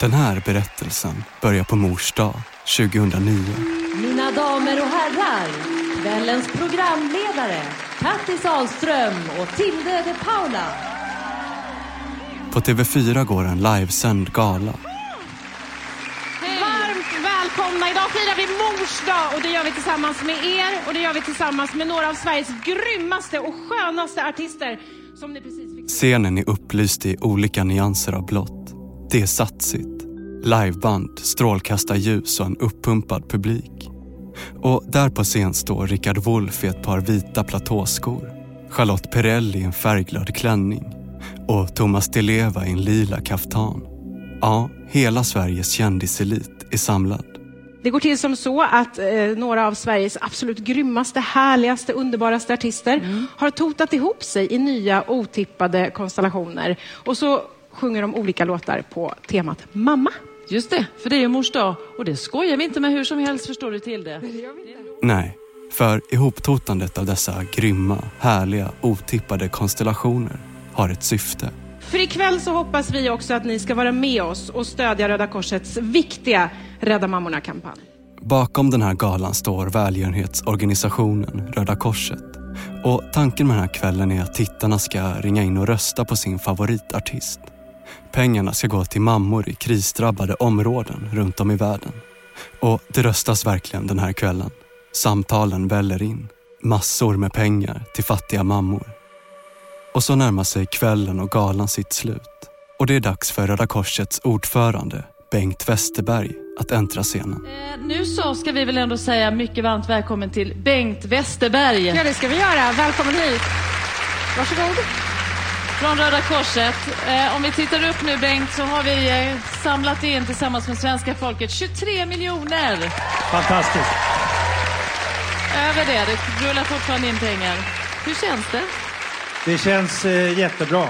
Den här berättelsen börjar på mors dag 2009. Mina damer och herrar, kvällens programledare Kattis Ahlström och Tilde de Paula. På TV4 går en livesänd gala. Varmt välkomna! Idag firar vi mors dag och det gör vi tillsammans med er och det gör vi tillsammans med några av Sveriges grymmaste och skönaste artister som ni precis fick Scenen är upplyst i olika nyanser av blått. Det är satsigt. Liveband, strålkastarljus och en uppumpad publik. Och där på scen står Richard Wolff i ett par vita platåskor. Charlotte Perrelli i en färgglad klänning. Och Thomas Di Leva i en lila kaftan. Ja, hela Sveriges kändiselit är samlad. Det går till som så att eh, några av Sveriges absolut grymmaste, härligaste, underbaraste artister har totat ihop sig i nya otippade konstellationer. Och så sjunger de olika låtar på temat mamma. Just det, för det är ju mors dag och det skojar vi inte med hur som helst förstår du till det. Nej, för ihoptotandet av dessa grymma, härliga, otippade konstellationer har ett syfte. För ikväll så hoppas vi också att ni ska vara med oss och stödja Röda Korsets viktiga Rädda Mammorna-kampanj. Bakom den här galan står välgörenhetsorganisationen Röda Korset. Och tanken med den här kvällen är att tittarna ska ringa in och rösta på sin favoritartist. Pengarna ska gå till mammor i krisdrabbade områden runt om i världen. Och det röstas verkligen den här kvällen. Samtalen väller in. Massor med pengar till fattiga mammor. Och så närmar sig kvällen och galan sitt slut. Och det är dags för Röda Korsets ordförande Bengt Westerberg att äntra scenen. Eh, nu så ska vi väl ändå säga mycket varmt välkommen till Bengt Westerberg Ja, det ska vi göra. Välkommen hit. Varsågod. Från Röda Korset. Eh, om vi tittar upp nu Bengt så har vi eh, samlat in tillsammans med svenska folket 23 miljoner Fantastiskt. över det. Det rullar fortfarande in pengar. Hur känns det? Det känns eh, jättebra.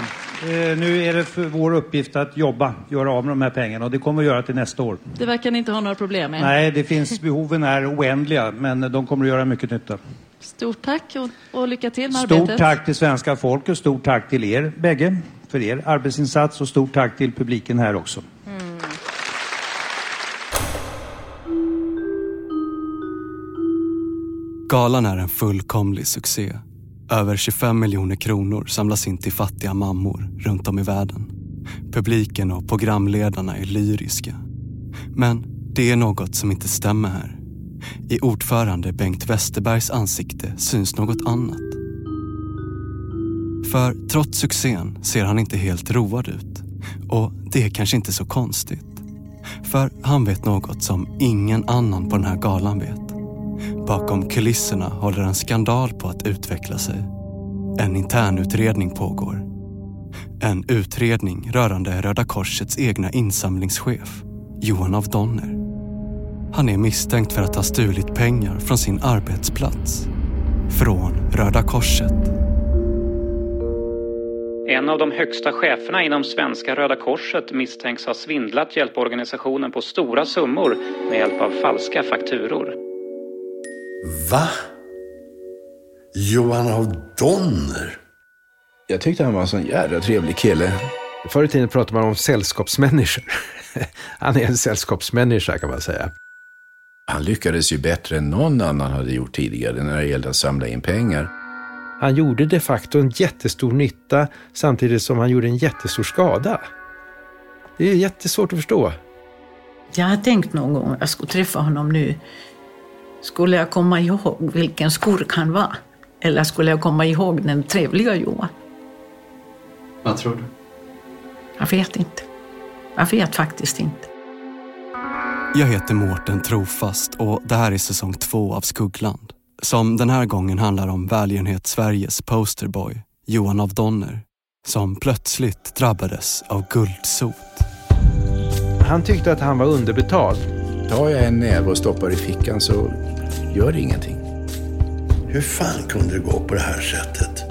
Nu är det vår uppgift att jobba, göra av med de här pengarna och det kommer vi göra till nästa år. Det verkar ni inte ha några problem med. Nej, det finns, behoven är oändliga men de kommer att göra mycket nytta. Stort tack och, och lycka till med Stort arbetet. tack till svenska folket, stort tack till er bägge för er arbetsinsats och stort tack till publiken här också. Galan är en fullkomlig succé. Över 25 miljoner kronor samlas in till fattiga mammor runt om i världen. Publiken och programledarna är lyriska. Men det är något som inte stämmer här. I ordförande Bengt Westerbergs ansikte syns något annat. För trots succén ser han inte helt road ut. Och det är kanske inte så konstigt. För han vet något som ingen annan på den här galan vet. Bakom kulisserna håller en skandal på att utveckla sig. En internutredning pågår. En utredning rörande Röda Korsets egna insamlingschef, Johan af Donner. Han är misstänkt för att ha stulit pengar från sin arbetsplats. Från Röda Korset. En av de högsta cheferna inom svenska Röda Korset misstänks ha svindlat hjälporganisationen på stora summor med hjälp av falska fakturor. Va? Johan av Donner? Jag tyckte han var en sån jävla trevlig kille. Förr i tiden pratade man om sällskapsmänniskor. Han är en sällskapsmänniska kan man säga. Han lyckades ju bättre än någon annan hade gjort tidigare när det gällde att samla in pengar. Han gjorde de facto en jättestor nytta samtidigt som han gjorde en jättestor skada. Det är jättesvårt att förstå. Jag har tänkt någon gång att jag skulle träffa honom nu. Skulle jag komma ihåg vilken skurk han var? Eller skulle jag komma ihåg den trevliga Johan? Vad tror du? Jag vet inte. Jag vet faktiskt inte. Jag heter Mårten Trofast och det här är säsong två av Skuggland. Som den här gången handlar om välgörenhet Sveriges posterboy, Johan av Donner, som plötsligt drabbades av guldsot. Han tyckte att han var underbetald. Tar jag en näve och stoppar i fickan så gör det ingenting. Hur fan kunde det gå på det här sättet?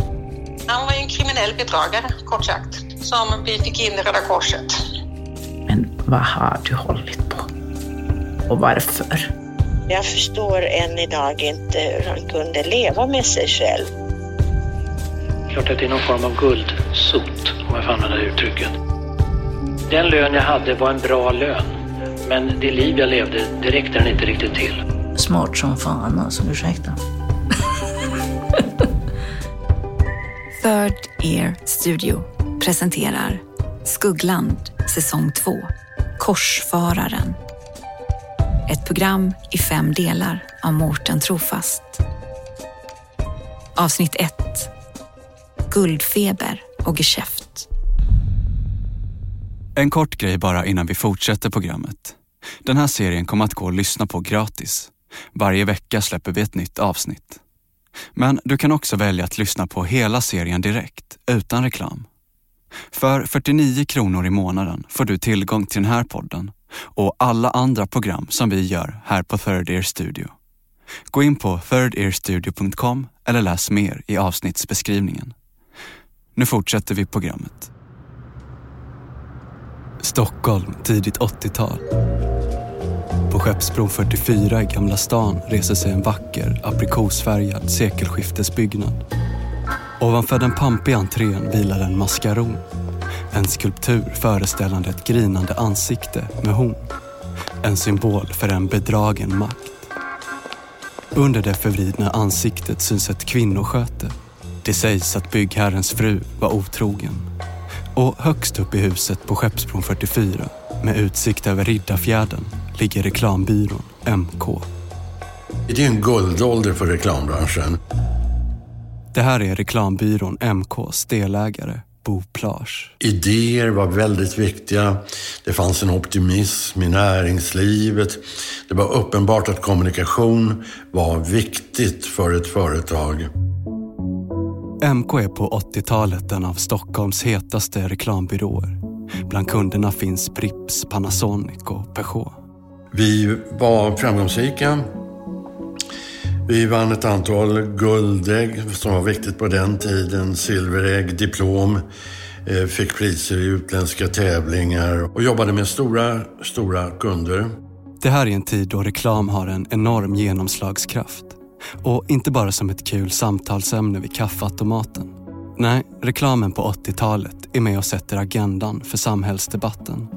Han var ju en kriminell bedragare, kort sagt, som vi fick in i Röda Korset. Men vad har du hållit på? Och varför? Jag förstår än idag inte hur han kunde leva med sig själv. Klart att det är någon form av guldsot, om jag får använda det uttrycket. Den lön jag hade var en bra lön. Men det liv jag levde, det räckte den inte riktigt till. Smart som fan alltså, ursäkta. Third Ear Studio presenterar Skuggland säsong 2, Korsfararen. Ett program i fem delar av Mårten Trofast. Avsnitt 1. Guldfeber och geschäft. En kort grej bara innan vi fortsätter programmet. Den här serien kommer att gå att lyssna på gratis. Varje vecka släpper vi ett nytt avsnitt. Men du kan också välja att lyssna på hela serien direkt, utan reklam. För 49 kronor i månaden får du tillgång till den här podden och alla andra program som vi gör här på Third Ear Studio. Gå in på thirdearstudio.com eller läs mer i avsnittsbeskrivningen. Nu fortsätter vi programmet. Stockholm, tidigt 80-tal. På Skeppsbron 44 i Gamla stan reser sig en vacker aprikosfärgad sekelskiftesbyggnad. Ovanför den pampiga entrén vilar en maskaron. En skulptur föreställande ett grinande ansikte med horn. En symbol för en bedragen makt. Under det förvridna ansiktet syns ett kvinnosköte. Det sägs att byggherrens fru var otrogen. Och högst upp i huset på Skeppsbron 44, med utsikt över Riddarfjärden, ligger reklambyrån MK. Det är en guldålder för reklambranschen. Det här är reklambyrån MKs delägare, Bo Plage. Idéer var väldigt viktiga. Det fanns en optimism i näringslivet. Det var uppenbart att kommunikation var viktigt för ett företag. MK är på 80-talet en av Stockholms hetaste reklambyråer. Bland kunderna finns Prips, Panasonic och Peugeot. Vi var framgångsrika. Vi vann ett antal guldägg som var viktigt på den tiden. Silverägg, diplom. Eh, fick priser i utländska tävlingar och jobbade med stora, stora kunder. Det här är en tid då reklam har en enorm genomslagskraft. Och inte bara som ett kul samtalsämne vid kaffeautomaten. Nej, reklamen på 80-talet är med och sätter agendan för samhällsdebatten.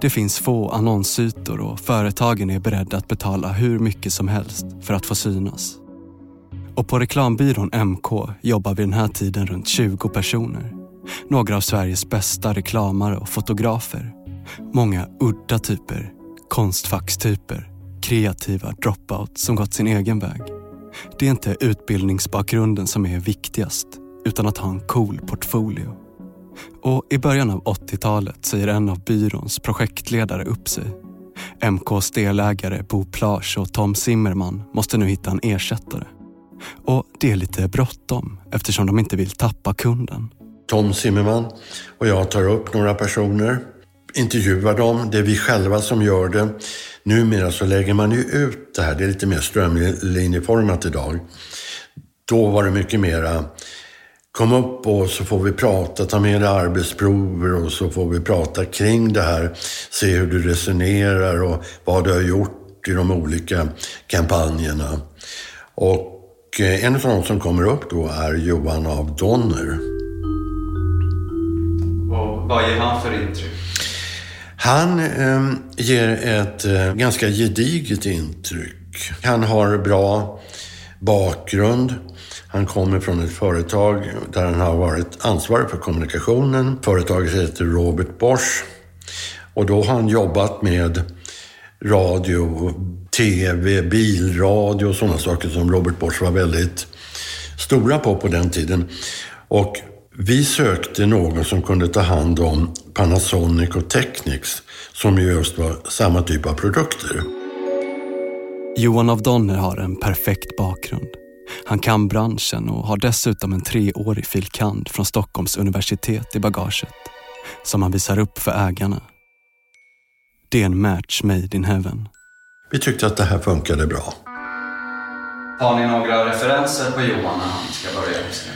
Det finns få annonsytor och företagen är beredda att betala hur mycket som helst för att få synas. Och på reklambyrån MK jobbar vid den här tiden runt 20 personer. Några av Sveriges bästa reklamare och fotografer. Många udda typer, konstfackstyper, kreativa dropouts som gått sin egen väg. Det är inte utbildningsbakgrunden som är viktigast, utan att ha en cool portfolio. Och i början av 80-talet säger en av byråns projektledare upp sig. MKs delägare Bo Plage och Tom Zimmerman måste nu hitta en ersättare. Och det är lite bråttom eftersom de inte vill tappa kunden. Tom Zimmerman och jag tar upp några personer, intervjuar dem. Det är vi själva som gör det. Numera så lägger man ju ut det här. Det är lite mer strömlinjeformat idag. Då var det mycket mera Kom upp och så får vi prata, ta med dig arbetsprover och så får vi prata kring det här. Se hur du resonerar och vad du har gjort i de olika kampanjerna. Och eh, en av de som kommer upp då är Johan av Donner. Och vad ger han för intryck? Han eh, ger ett eh, ganska gediget intryck. Han har bra bakgrund. Han kommer från ett företag där han har varit ansvarig för kommunikationen. Företaget heter Robert Bosch. Och då har han jobbat med radio, tv, bilradio och sådana saker som Robert Bosch var väldigt stora på på den tiden. Och vi sökte någon som kunde ta hand om Panasonic och Technics som ju just var samma typ av produkter. Johan av Donner har en perfekt bakgrund. Han kan branschen och har dessutom en treårig filkand från Stockholms universitet i bagaget som han visar upp för ägarna. Det är en match made in heaven. Vi tyckte att det här funkade bra. Har ni några referenser på Johan när han ska börja just nu?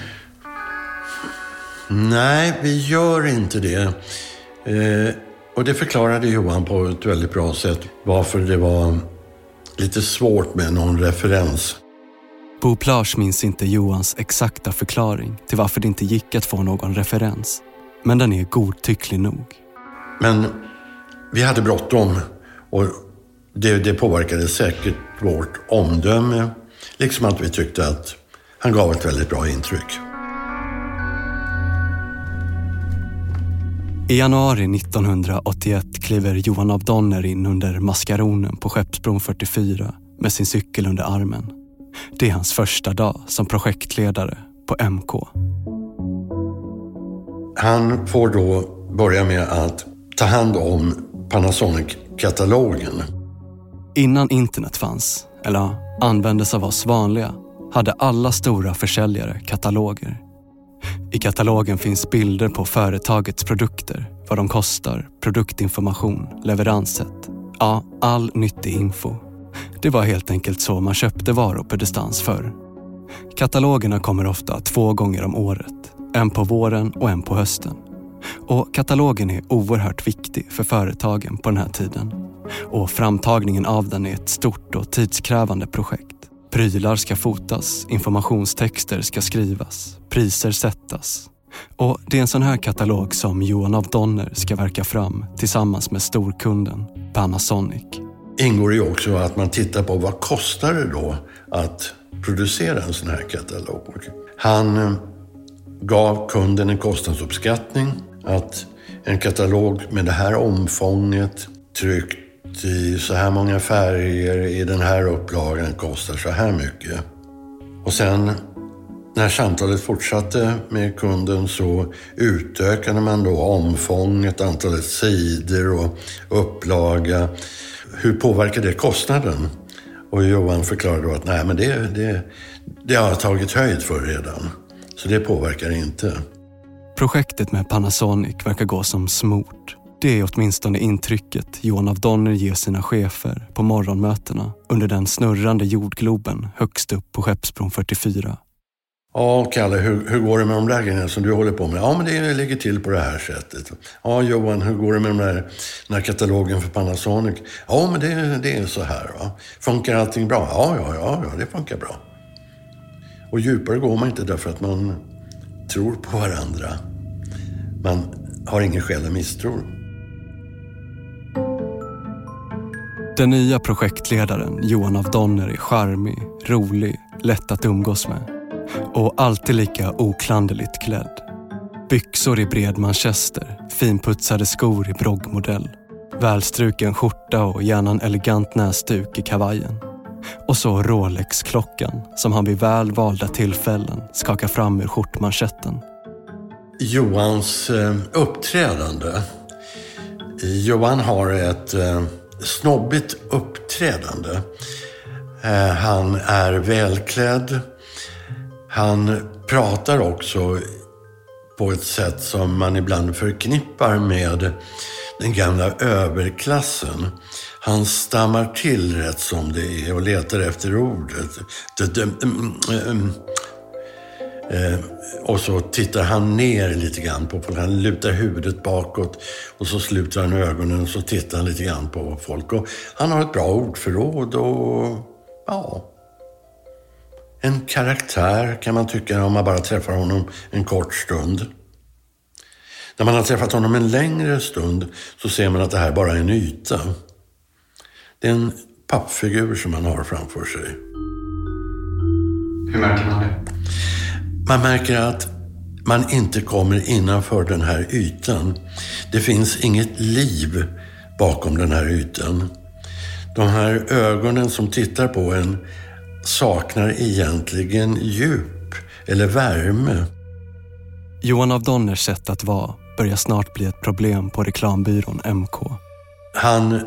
Nej, vi gör inte det. Eh, och det förklarade Johan på ett väldigt bra sätt varför det var lite svårt med någon referens. Bo Plage minns inte Johans exakta förklaring till varför det inte gick att få någon referens. Men den är godtycklig nog. Men vi hade bråttom och det, det påverkade säkert vårt omdöme. Liksom att vi tyckte att han gav ett väldigt bra intryck. I januari 1981 kliver Johan af Donner in under maskaronen på Skeppsbron 44 med sin cykel under armen. Det är hans första dag som projektledare på MK. Han får då börja med att ta hand om Panasonic-katalogen. Innan internet fanns, eller användes av oss vanliga, hade alla stora försäljare kataloger. I katalogen finns bilder på företagets produkter, vad de kostar, produktinformation, leveranssätt. Ja, all nyttig info. Det var helt enkelt så man köpte varor på distans förr. Katalogerna kommer ofta två gånger om året. En på våren och en på hösten. Och katalogen är oerhört viktig för företagen på den här tiden. Och framtagningen av den är ett stort och tidskrävande projekt. Prylar ska fotas, informationstexter ska skrivas, priser sättas. Och det är en sån här katalog som Johan av Donner ska verka fram tillsammans med storkunden Panasonic ingår ju också att man tittar på vad kostar det då att producera en sån här katalog. Han eh, gav kunden en kostnadsuppskattning att en katalog med det här omfånget tryckt i så här många färger i den här upplagan kostar så här mycket. Och sen när samtalet fortsatte med kunden så utökade man då omfånget, antalet sidor och upplaga. Hur påverkar det kostnaden? Och Johan förklarade då att nej, men det, det, det har jag tagit höjd för redan. Så det påverkar inte. Projektet med Panasonic verkar gå som smort. Det är åtminstone intrycket Johan av Donner ger sina chefer på morgonmötena under den snurrande jordgloben högst upp på Skeppsbron 44. Ja, Kalle, hur, hur går det med de där grejerna som du håller på med? Ja, men det ligger till på det här sättet. Ja, Johan, hur går det med den där den här katalogen för Panasonic? Ja, men det, det är så här. Va? Funkar allting bra? Ja, ja, ja, ja, det funkar bra. Och djupare går man inte därför att man tror på varandra. Man har ingen skäl att misstro. Den nya projektledaren Johan av Donner är charmig, rolig, lätt att umgås med och alltid lika oklanderligt klädd. Byxor i bred manchester, finputsade skor i broggmodell, välstruken skjorta och gärna en elegant näsduk i kavajen. Och så Rolex-klockan som han vid väl valda tillfällen skakar fram ur skjortmanschetten. Johans eh, uppträdande. Johan har ett eh, snobbigt uppträdande. Eh, han är välklädd. Han pratar också på ett sätt som man ibland förknippar med den gamla överklassen. Han stammar till rätt som det är och letar efter ordet. Mm, mm, mm, eh, och så tittar han ner lite grann på folk. Han lutar huvudet bakåt och så sluter han ögonen och så tittar han lite grann på folk. Och han har ett bra ordförråd och ja, en karaktär kan man tycka om man bara träffar honom en kort stund. När man har träffat honom en längre stund så ser man att det här bara är en yta. Det är en pappfigur som man har framför sig. Hur märker man det? Man märker att man inte kommer innanför den här ytan. Det finns inget liv bakom den här ytan. De här ögonen som tittar på en saknar egentligen djup eller värme. Johan av Donners sätt att vara börjar snart bli ett problem på reklambyrån MK. Han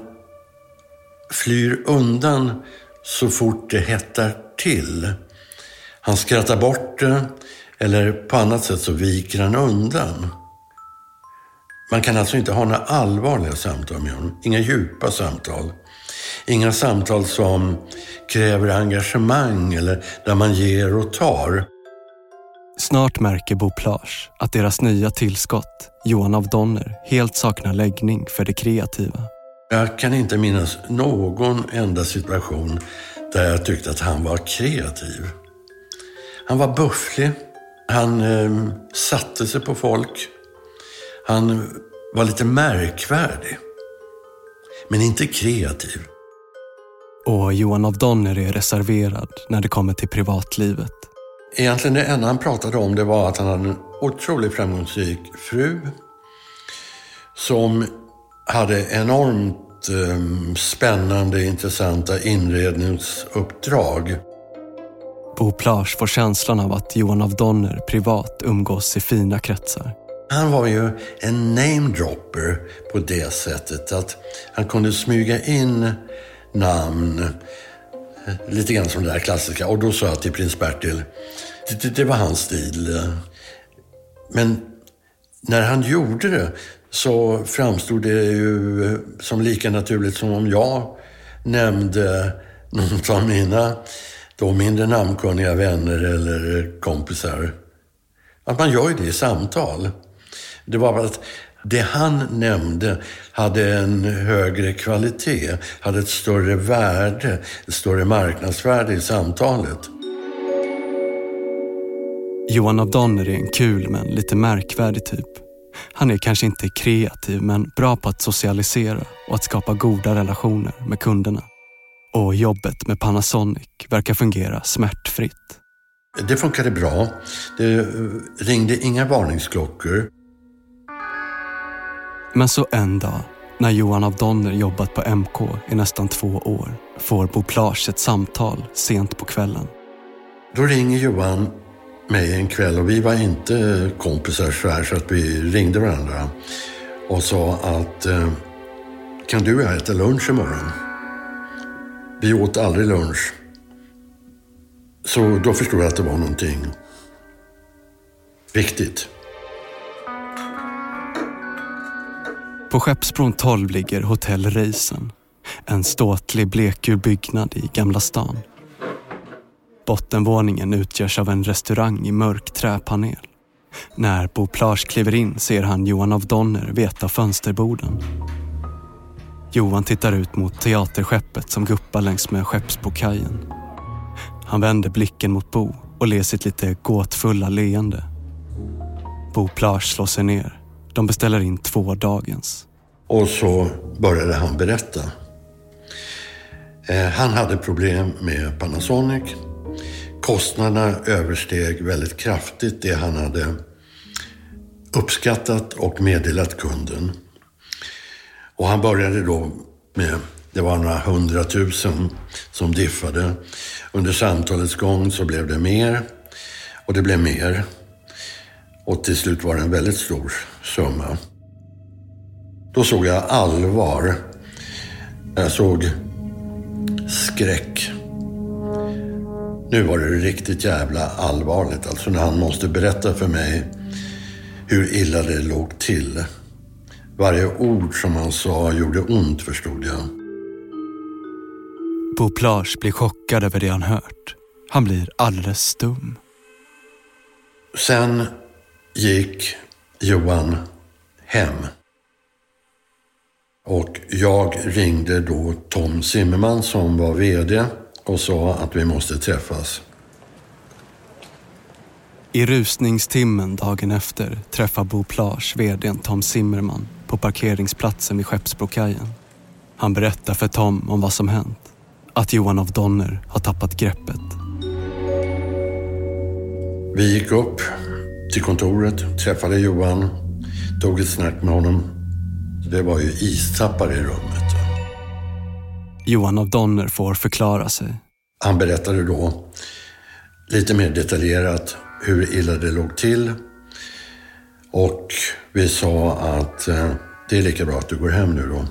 flyr undan så fort det hettar till. Han skrattar bort det eller på annat sätt så viker han undan. Man kan alltså inte ha några allvarliga samtal med honom, inga djupa samtal. Inga samtal som kräver engagemang eller där man ger och tar. Snart märker Bo Plage att deras nya tillskott, Johan av Donner, helt saknar läggning för det kreativa. Jag kan inte minnas någon enda situation där jag tyckte att han var kreativ. Han var bufflig. Han eh, satte sig på folk. Han var lite märkvärdig. Men inte kreativ. Och Johan av Donner är reserverad när det kommer till privatlivet. Egentligen det enda han pratade om det var att han hade en otroligt framgångsrik fru som hade enormt eh, spännande, intressanta inredningsuppdrag. Bo Plage får känslan av att Johan av Donner privat umgås i fina kretsar. Han var ju en namedropper på det sättet att han kunde smyga in namn, lite grann som det där klassiska. Och då sa jag till prins Bertil, det, det, det var hans stil. Men när han gjorde det så framstod det ju som lika naturligt som om jag nämnde någon av mina då mindre namnkunniga vänner eller kompisar. Att man gör ju det i samtal. Det var bara att det han nämnde hade en högre kvalitet, hade ett större värde, ett större marknadsvärde i samtalet. Johan av Donner är en kul men lite märkvärdig typ. Han är kanske inte kreativ men bra på att socialisera och att skapa goda relationer med kunderna. Och jobbet med Panasonic verkar fungera smärtfritt. Det funkade bra. Det ringde inga varningsklockor. Men så en dag, när Johan av Donner jobbat på MK i nästan två år, får Bo Plage ett samtal sent på kvällen. Då ringer Johan mig en kväll och vi var inte kompisar så här så att vi ringde varandra och sa att eh, kan du och jag äta lunch imorgon? Vi åt aldrig lunch. Så då förstod jag att det var någonting viktigt. På Skeppsbron 12 ligger Hotell Reisen. En ståtlig blekgul byggnad i Gamla stan. Bottenvåningen utgörs av en restaurang i mörk träpanel. När Bo Plage kliver in ser han Johan av Donner vid ett av fönsterborden. Johan tittar ut mot teaterskeppet som guppar längs med Skeppsbokajen. Han vänder blicken mot Bo och ler sitt lite gåtfulla leende. Bo Plage slår sig ner. De beställer in två dagens. Och så började han berätta. Eh, han hade problem med Panasonic. Kostnaderna översteg väldigt kraftigt det han hade uppskattat och meddelat kunden. Och han började då med, det var några hundratusen som diffade. Under samtalets gång så blev det mer och det blev mer. Och till slut var det en väldigt stor summa. Då såg jag allvar. Jag såg skräck. Nu var det riktigt jävla allvarligt. Alltså när han måste berätta för mig hur illa det låg till. Varje ord som han sa gjorde ont, förstod jag. Bo Plage blir chockad över det han hört. Han blir alldeles stum. Sen gick Johan hem. Och jag ringde då Tom Zimmerman som var VD och sa att vi måste träffas. I rusningstimmen dagen efter träffar Bo Plage vdn Tom Zimmerman på parkeringsplatsen vid Skeppsbrokajen. Han berättar för Tom om vad som hänt. Att Johan av Donner har tappat greppet. Vi gick upp till kontoret, träffade Johan, tog ett snack med honom. Det var ju istappar i rummet. Johan av Donner får förklara sig. Han berättade då lite mer detaljerat hur illa det låg till. Och vi sa att eh, det är lika bra att du går hem nu då.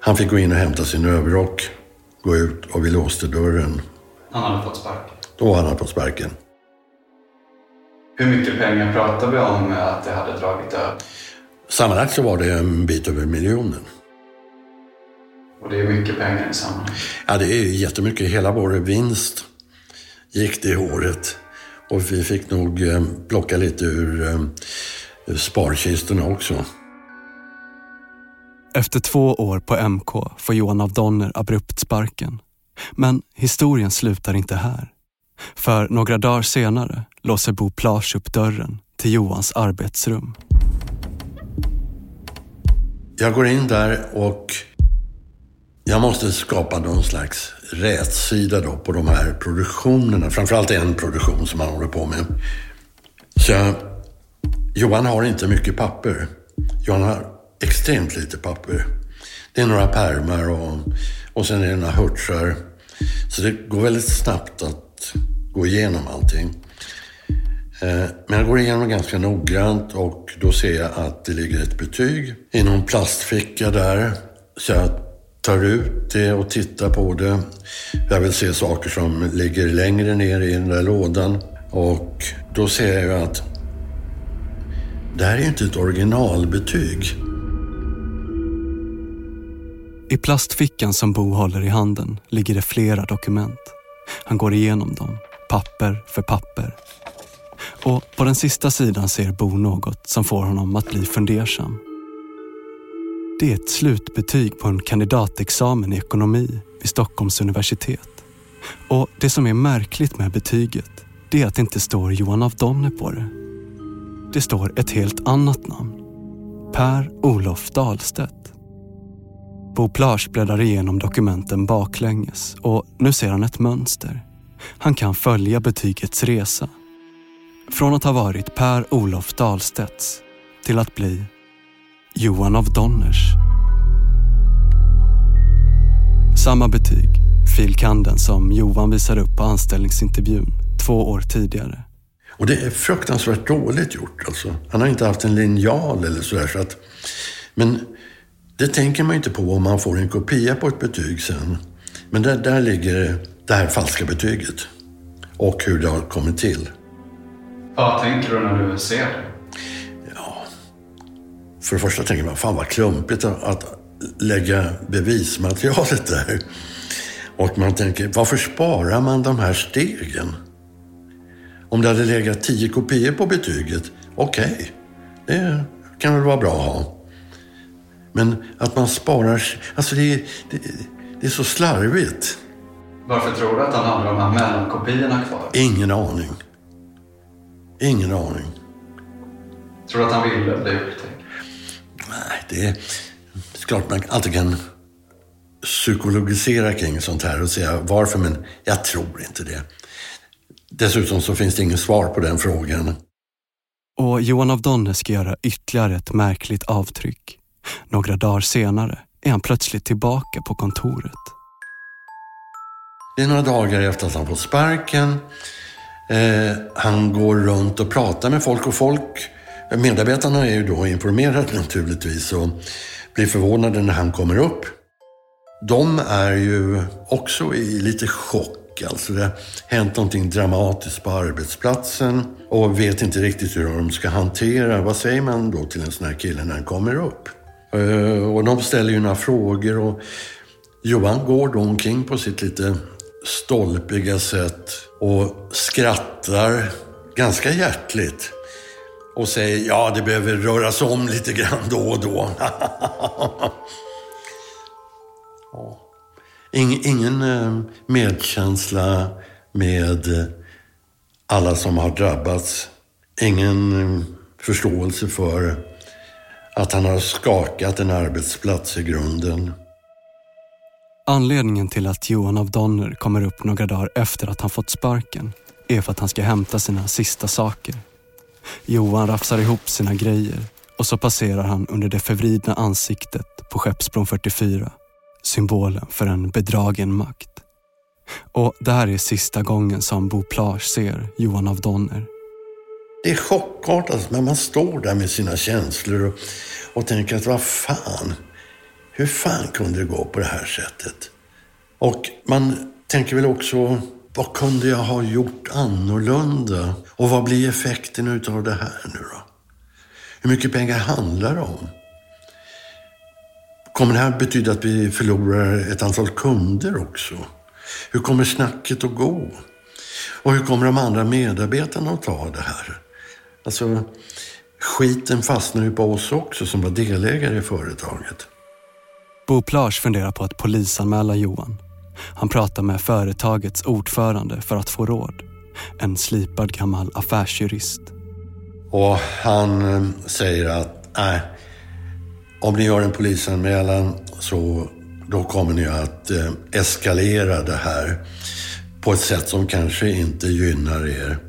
Han fick gå in och hämta sin överrock, gå ut och vi låste dörren. Han hade fått sparken. Då hade han fått sparken. Hur mycket pengar pratar vi om att det hade dragit över? Sammanlagt så var det en bit över miljonen. Och det är mycket pengar i sammanhanget. Ja, det är jättemycket. Hela vår vinst gick det året. Och vi fick nog eh, plocka lite ur eh, sparkistorna också. Efter två år på MK får Johan av Donner abrupt sparken. Men historien slutar inte här. För några dagar senare låser Bo Plage upp dörren till Johans arbetsrum. jag går in där och jag måste skapa någon slags rätsida då på de här produktionerna. Framförallt en produktion som han håller på med. Så jag, Johan har inte mycket papper. Johan har extremt lite papper. Det är några pärmar och, och sen är det några hurtsar. Så det går väldigt snabbt att gå igenom allting. Eh, men jag går igenom ganska noggrant och då ser jag att det ligger ett betyg i någon plastficka där. Så jag tar ut det och tittar på det. Jag vill se saker som ligger längre ner i den där lådan. Och då ser jag att det här är ju inte ett originalbetyg. I plastfickan som Bo håller i handen ligger det flera dokument. Han går igenom dem, papper för papper. Och på den sista sidan ser Bo något som får honom att bli fundersam. Det är ett slutbetyg på en kandidatexamen i ekonomi vid Stockholms universitet. Och det som är märkligt med betyget, det är att det inte står Johan af Donner på det. Det står ett helt annat namn. Per Olof Dahlstedt. Bo Plage bläddrar igenom dokumenten baklänges och nu ser han ett mönster. Han kan följa betygets resa. Från att ha varit Per Olof Dahlstedts till att bli Johan av Donners. Samma betyg, filkanden som Johan visade upp på anställningsintervjun två år tidigare. Och det är fruktansvärt dåligt gjort alltså. Han har inte haft en linjal eller sådär så att... Men det tänker man inte på om man får en kopia på ett betyg sen. Men där, där ligger det här falska betyget. Och hur det har kommit till. Vad tänker du när du ser det? För det första tänker man, fan vad klumpigt att lägga bevismaterialet där. Och man tänker, varför sparar man de här stegen? Om det hade legat tio kopior på betyget, okej, okay, det kan väl vara bra att ha. Men att man sparar, alltså det är, det, det är så slarvigt. Varför tror du att han hade de här mellankopiorna kvar? Ingen aning. Ingen aning. Tror du att han ville bli upptäckt? Nej, det är klart man alltid kan psykologisera kring sånt här och säga varför, men jag tror inte det. Dessutom så finns det inget svar på den frågan. Och Johan av Donne ska göra ytterligare ett märkligt avtryck. Några dagar senare är han plötsligt tillbaka på kontoret. Det är några dagar efter att han fått sparken. Eh, han går runt och pratar med folk och folk Medarbetarna är ju då informerade naturligtvis och blir förvånade när han kommer upp. De är ju också i lite chock. Alltså det har hänt någonting dramatiskt på arbetsplatsen och vet inte riktigt hur de ska hantera. Vad säger man då till en sån här kille när han kommer upp? Eh, och de ställer ju några frågor och Johan går då omkring på sitt lite stolpiga sätt och skrattar ganska hjärtligt och säger ja, det behöver röras om lite grann då och då. Ingen, ingen medkänsla med alla som har drabbats. Ingen eh, förståelse för att han har skakat en arbetsplats i grunden. Anledningen till att Johan av Donner kommer upp några dagar efter att han fått sparken är för att han ska hämta sina sista saker. Johan rafsar ihop sina grejer och så passerar han under det förvridna ansiktet på Skeppsbron 44, symbolen för en bedragen makt. Och det här är sista gången som Bo Plage ser Johan av Donner. Det är chockartat när man står där med sina känslor och, och tänker att vad fan, hur fan kunde det gå på det här sättet? Och man tänker väl också vad kunde jag ha gjort annorlunda? Och vad blir effekten utav det här nu då? Hur mycket pengar handlar det om? Kommer det här betyda att vi förlorar ett antal kunder också? Hur kommer snacket att gå? Och hur kommer de andra medarbetarna att ta det här? Alltså, skiten fastnar ju på oss också som var delägare i företaget. Bo Plage funderar på att polisanmäla Johan han pratar med företagets ordförande för att få råd. En slipad gammal affärsjurist. Och han eh, säger att nej, om ni gör en polisanmälan så då kommer ni att eh, eskalera det här på ett sätt som kanske inte gynnar er.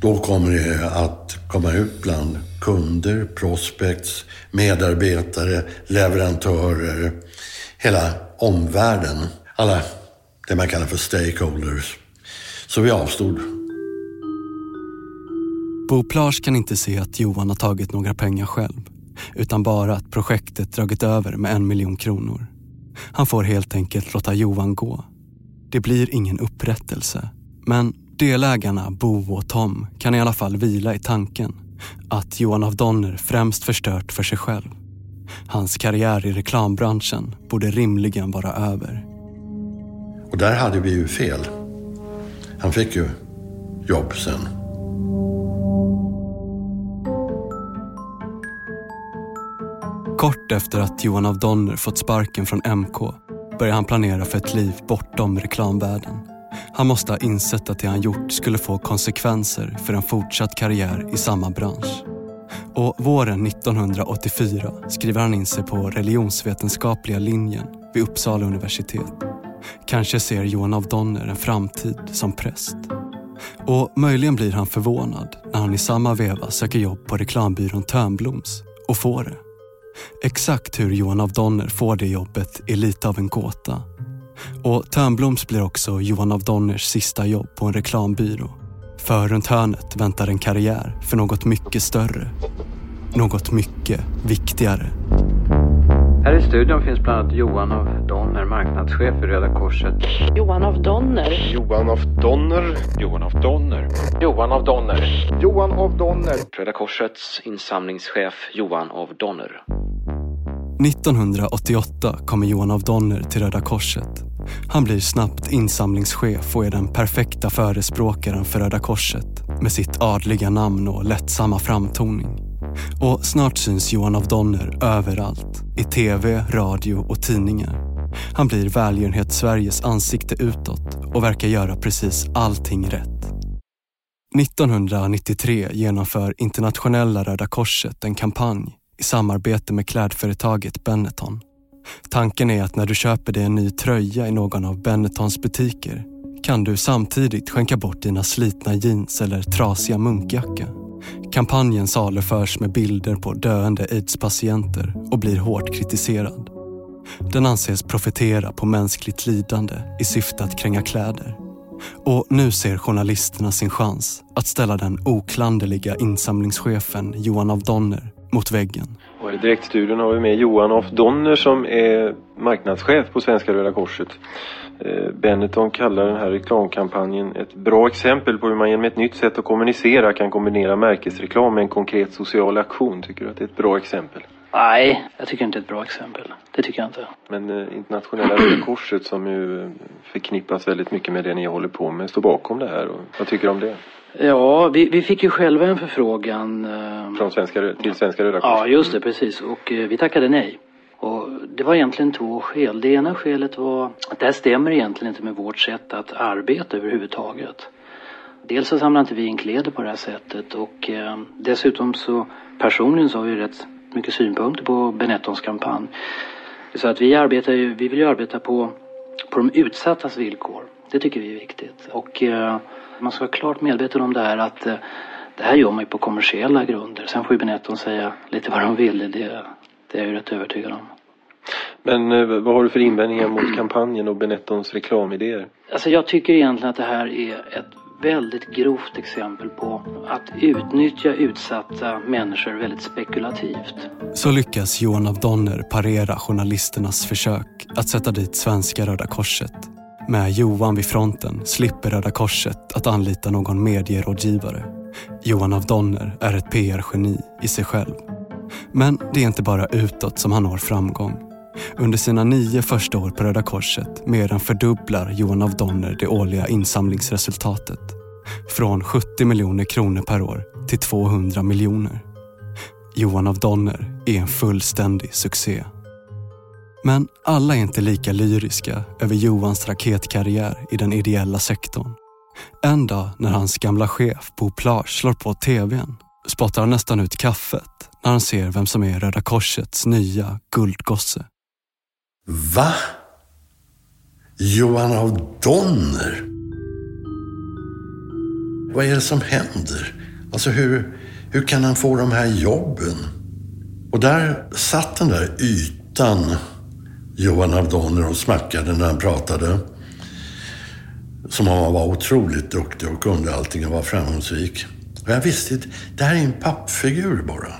Då kommer det att komma ut bland kunder, prospects, medarbetare, leverantörer, hela omvärlden. Alla det man kallar för stakeholders. Så vi avstod. Bo Plage kan inte se att Johan har tagit några pengar själv utan bara att projektet dragit över med en miljon kronor. Han får helt enkelt låta Johan gå. Det blir ingen upprättelse, men delägarna Bo och Tom kan i alla fall vila i tanken att Johan av Donner främst förstört för sig själv. Hans karriär i reklambranschen borde rimligen vara över. Och där hade vi ju fel. Han fick ju jobb sen. Kort efter att Johan av Donner fått sparken från MK börjar han planera för ett liv bortom reklamvärlden. Han måste ha insett att det han gjort skulle få konsekvenser för en fortsatt karriär i samma bransch. Och våren 1984 skriver han in sig på religionsvetenskapliga linjen vid Uppsala universitet. Kanske ser Johan av Donner en framtid som präst. Och möjligen blir han förvånad när han i samma veva söker jobb på reklambyrån Törnbloms och får det. Exakt hur Johan av Donner får det jobbet är lite av en gåta. Och Törnbloms blir också Johan av Donners sista jobb på en reklambyrå. För runt hörnet väntar en karriär för något mycket större. Något mycket viktigare. Här i studion finns bland annat Johan av Donner, marknadschef i Röda Korset. Johan af Donner. Johan af Donner. Johan af Donner. Johan av Donner. Johan af Donner. Röda Korsets insamlingschef Johan av Donner. 1988 kommer Johan av Donner till Röda Korset. Han blir snabbt insamlingschef och är den perfekta förespråkaren för Röda Korset med sitt adliga namn och lättsamma framtoning. Och snart syns Johan av Donner överallt. I tv, radio och tidningar. Han blir välgörenhet Sveriges ansikte utåt och verkar göra precis allting rätt. 1993 genomför Internationella Röda Korset en kampanj i samarbete med klädföretaget Benetton. Tanken är att när du köper dig en ny tröja i någon av Benettons butiker kan du samtidigt skänka bort dina slitna jeans eller trasiga munkjacka. Kampanjen saluförs med bilder på döende aidspatienter och blir hårt kritiserad. Den anses profetera på mänskligt lidande i syfte att kränga kläder. Och nu ser journalisterna sin chans att ställa den oklanderliga insamlingschefen Johan av Donner mot väggen. Och i direktstudion har vi med Johan af Donner som är marknadschef på Svenska Röda Korset. Eh, Benetton kallar den här reklamkampanjen ett bra exempel på hur man genom ett nytt sätt att kommunicera kan kombinera märkesreklam med en konkret social aktion. Tycker du att det är ett bra exempel? Nej, jag tycker inte det är ett bra exempel. Det tycker jag inte. Men eh, Internationella Röda Korset som ju eh, förknippas väldigt mycket med det ni håller på med står bakom det här. Och vad tycker du om det? Ja, vi, vi fick ju själva en förfrågan. Eh, Från svenska, till Svenska Röda Korset? Ja, just det, precis. Och eh, vi tackade nej. Och det var egentligen två skäl. Det ena skälet var att det här stämmer egentligen inte med vårt sätt att arbeta överhuvudtaget. Dels så samlar inte vi in kläder på det här sättet och eh, dessutom så personligen så har vi rätt mycket synpunkter på Benettons kampanj. Så att vi arbetar ju, vi vill ju arbeta på, på de utsattas villkor. Det tycker vi är viktigt. Och eh, man ska vara klart medveten om det här att eh, det här gör man ju på kommersiella grunder. Sen får ju Benetton säga lite vad de vill. Det, det är jag ju rätt övertygad om. Men eh, vad har du för invändningar mot kampanjen och Benettons reklamidéer? Alltså jag tycker egentligen att det här är ett väldigt grovt exempel på att utnyttja utsatta människor väldigt spekulativt. Så lyckas Johan av Donner parera journalisternas försök att sätta dit svenska Röda Korset. Med Johan vid fronten slipper Röda Korset att anlita någon medierådgivare. Johan av Donner är ett PR-geni i sig själv. Men det är inte bara utåt som han når framgång. Under sina nio första år på Röda Korset mer än fördubblar Johan av Donner det årliga insamlingsresultatet. Från 70 miljoner kronor per år till 200 miljoner. Johan av Donner är en fullständig succé. Men alla är inte lika lyriska över Johans raketkarriär i den ideella sektorn. En dag när hans gamla chef Bo Plage slår på tvn spottar han nästan ut kaffet när han ser vem som är Röda Korsets nya guldgosse. Va? Johan av Donner? Vad är det som händer? Alltså hur, hur kan han få de här jobben? Och där satt den där ytan, Johan av och smackade när han pratade. Som om han var otroligt duktig och kunde allting och var framgångsrik. Och jag visste att det här är en pappfigur bara.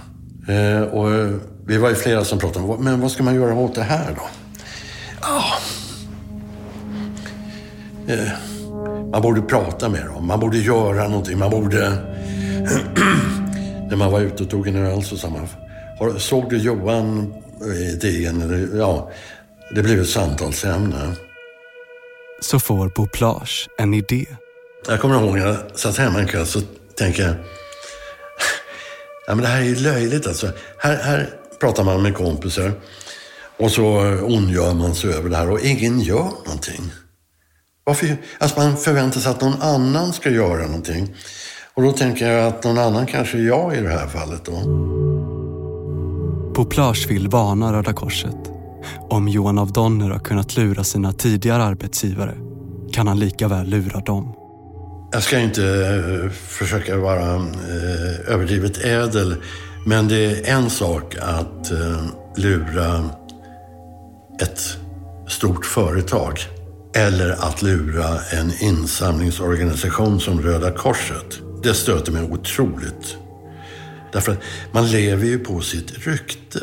Eh, och eh, vi var ju flera som pratade om, men vad ska man göra åt det här då? Ah. Eh, man borde prata med dem, man borde göra någonting, man borde... När man var ute och tog en öl så sa man, såg du Johan eh, i DN? Eller, ja, det blev ett samtalsämne. Så får Bo Plage en idé. Jag kommer ihåg när jag satt hemma en kväll så tänker jag, ja, men det här är ju löjligt alltså. Här, här pratar man med kompisar och så ondgör man sig över det här och ingen gör någonting. Varför? Alltså man förväntar sig att någon annan ska göra någonting. Och då tänker jag att någon annan kanske är jag i det här fallet då. Bo Plage vill varna Röda Korset. Om Johan av Donner har kunnat lura sina tidigare arbetsgivare kan han lika väl lura dem. Jag ska inte eh, försöka vara eh, överdrivet ädel, men det är en sak att eh, lura ett stort företag eller att lura en insamlingsorganisation som Röda Korset. Det stöter mig otroligt. Därför att man lever ju på sitt rykte.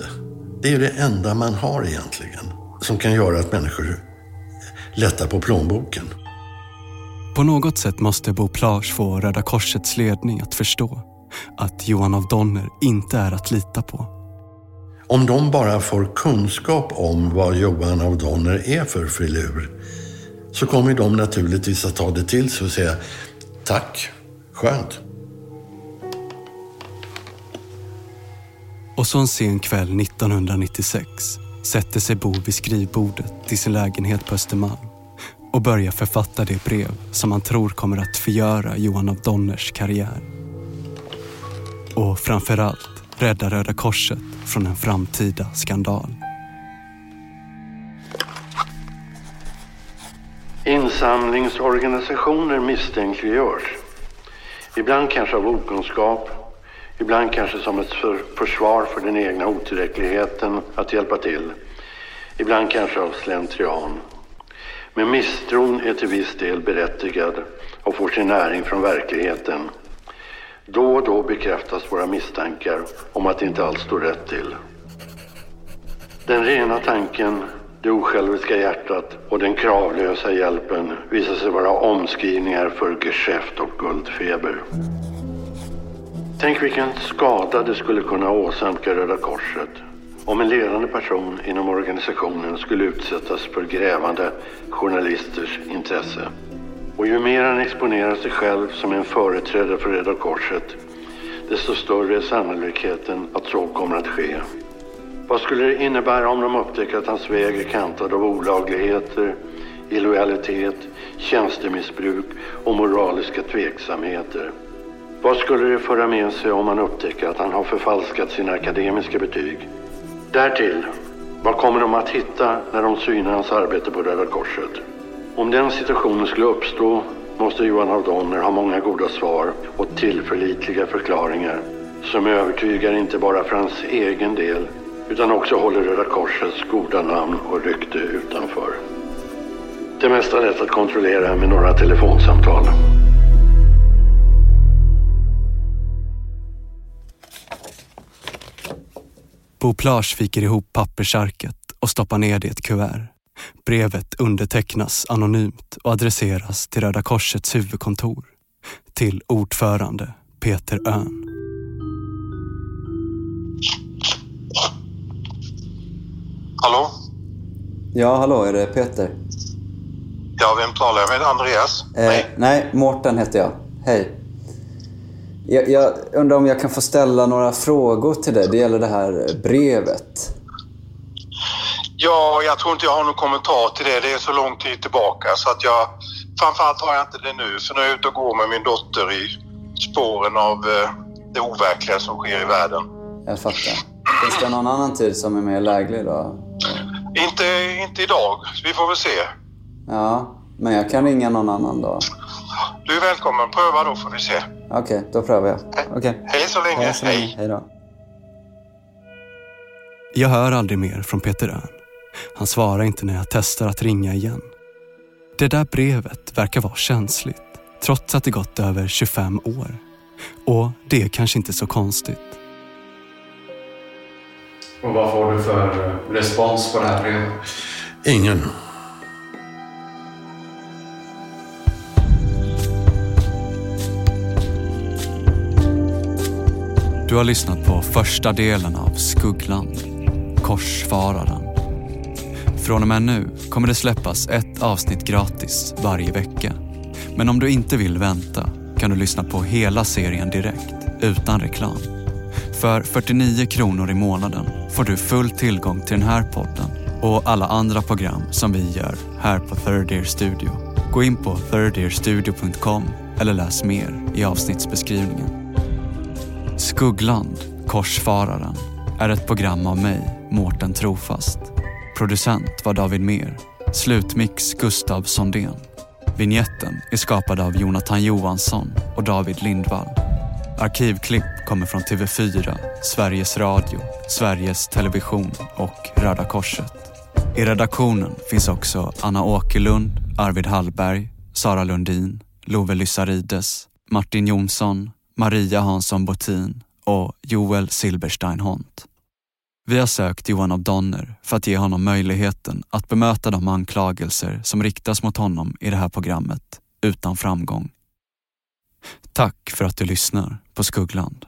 Det är det enda man har egentligen som kan göra att människor lättar på plånboken. På något sätt måste Bo Plage få Röda Korsets ledning att förstå att Johan av Donner inte är att lita på. Om de bara får kunskap om vad Johan av Donner är för filur så kommer de naturligtvis att ta det till sig och säga tack, skönt. Och så en sen kväll 1996 sätter sig Bo vid skrivbordet i sin lägenhet på Östermalm och börjar författa det brev som han tror kommer att förgöra Johan av Donners karriär. Och framförallt rädda Röda Korset från en framtida skandal. Insamlingsorganisationer misstänkliggörs. Ibland kanske av okunskap, ibland kanske som ett för försvar för den egna otillräckligheten att hjälpa till. Ibland kanske av slentrian. Men misstron är till viss del berättigad och får sin näring från verkligheten. Då och då bekräftas våra misstankar om att det inte allt står rätt till. Den rena tanken, det osjälviska hjärtat och den kravlösa hjälpen visar sig vara omskrivningar för geschäft och guldfeber. Tänk vilken skada det skulle kunna åsamka Röda Korset om en ledande person inom organisationen skulle utsättas för grävande journalisters intresse. Och ju mer han exponerar sig själv som en företrädare för Röda Korset, desto större är sannolikheten att så kommer att ske. Vad skulle det innebära om de upptäcker att hans väg är kantad av olagligheter, illojalitet, tjänstemissbruk och moraliska tveksamheter? Vad skulle det föra med sig om man upptäcker att han har förfalskat sina akademiska betyg? Därtill, vad kommer de att hitta när de synar hans arbete på Röda Korset? Om den situationen skulle uppstå måste Johan av Donner ha många goda svar och tillförlitliga förklaringar som övertygar inte bara för hans egen del utan också håller Röda Korsets goda namn och rykte utanför. Det mesta är lätt att kontrollera med några telefonsamtal. Bo Plage viker ihop pappersarket och stoppar ner det i ett kuvert. Brevet undertecknas anonymt och adresseras till Röda Korsets huvudkontor. Till ordförande Peter Öhn. Hallå? Ja, hallå, är det Peter? Ja, vem talar jag med? Andreas? Eh, nej, Mårten heter jag. Hej. Jag, jag undrar om jag kan få ställa några frågor till dig. Det gäller det här brevet. Ja, jag tror inte jag har någon kommentar till det. Det är så lång tid tillbaka så att jag... Framförallt har jag inte det nu, för nu är jag ute och går med min dotter i spåren av eh, det overkliga som sker i världen. Jag fattar. Finns det någon annan tid som är mer läglig då? Inte, inte idag. Vi får väl se. Ja, men jag kan ringa någon annan dag. Du är välkommen. Pröva då får vi se. Okej, då prövar jag. Okej. Hej så länge. Hej så länge. Hej då. Jag hör aldrig mer från Peter Örn. Han svarar inte när jag testar att ringa igen. Det där brevet verkar vara känsligt, trots att det gått över 25 år. Och det är kanske inte så konstigt. Och vad får du för eh, respons på det här brevet? Ingen. Du har lyssnat på första delen av Skuggland, Korsfararen. Från och med nu kommer det släppas ett avsnitt gratis varje vecka. Men om du inte vill vänta kan du lyssna på hela serien direkt, utan reklam. För 49 kronor i månaden får du full tillgång till den här podden och alla andra program som vi gör här på Third Ear Studio. Gå in på thirdearstudio.com eller läs mer i avsnittsbeskrivningen. Skuggland, Korsfararen, är ett program av mig, Mårten Trofast. Producent var David Mer. Slutmix Gustav Sondén. Vignetten är skapad av Jonathan Johansson och David Lindvall. Arkivklipp kommer från TV4, Sveriges Radio, Sveriges Television och Röda Korset. I redaktionen finns också Anna Åkerlund, Arvid Hallberg, Sara Lundin, Love Lyssarides, Martin Jonsson, Maria Hansson Botin och Joel Silberstein Hont. Vi har sökt Johan av Donner för att ge honom möjligheten att bemöta de anklagelser som riktas mot honom i det här programmet utan framgång. Tack för att du lyssnar på Skuggland.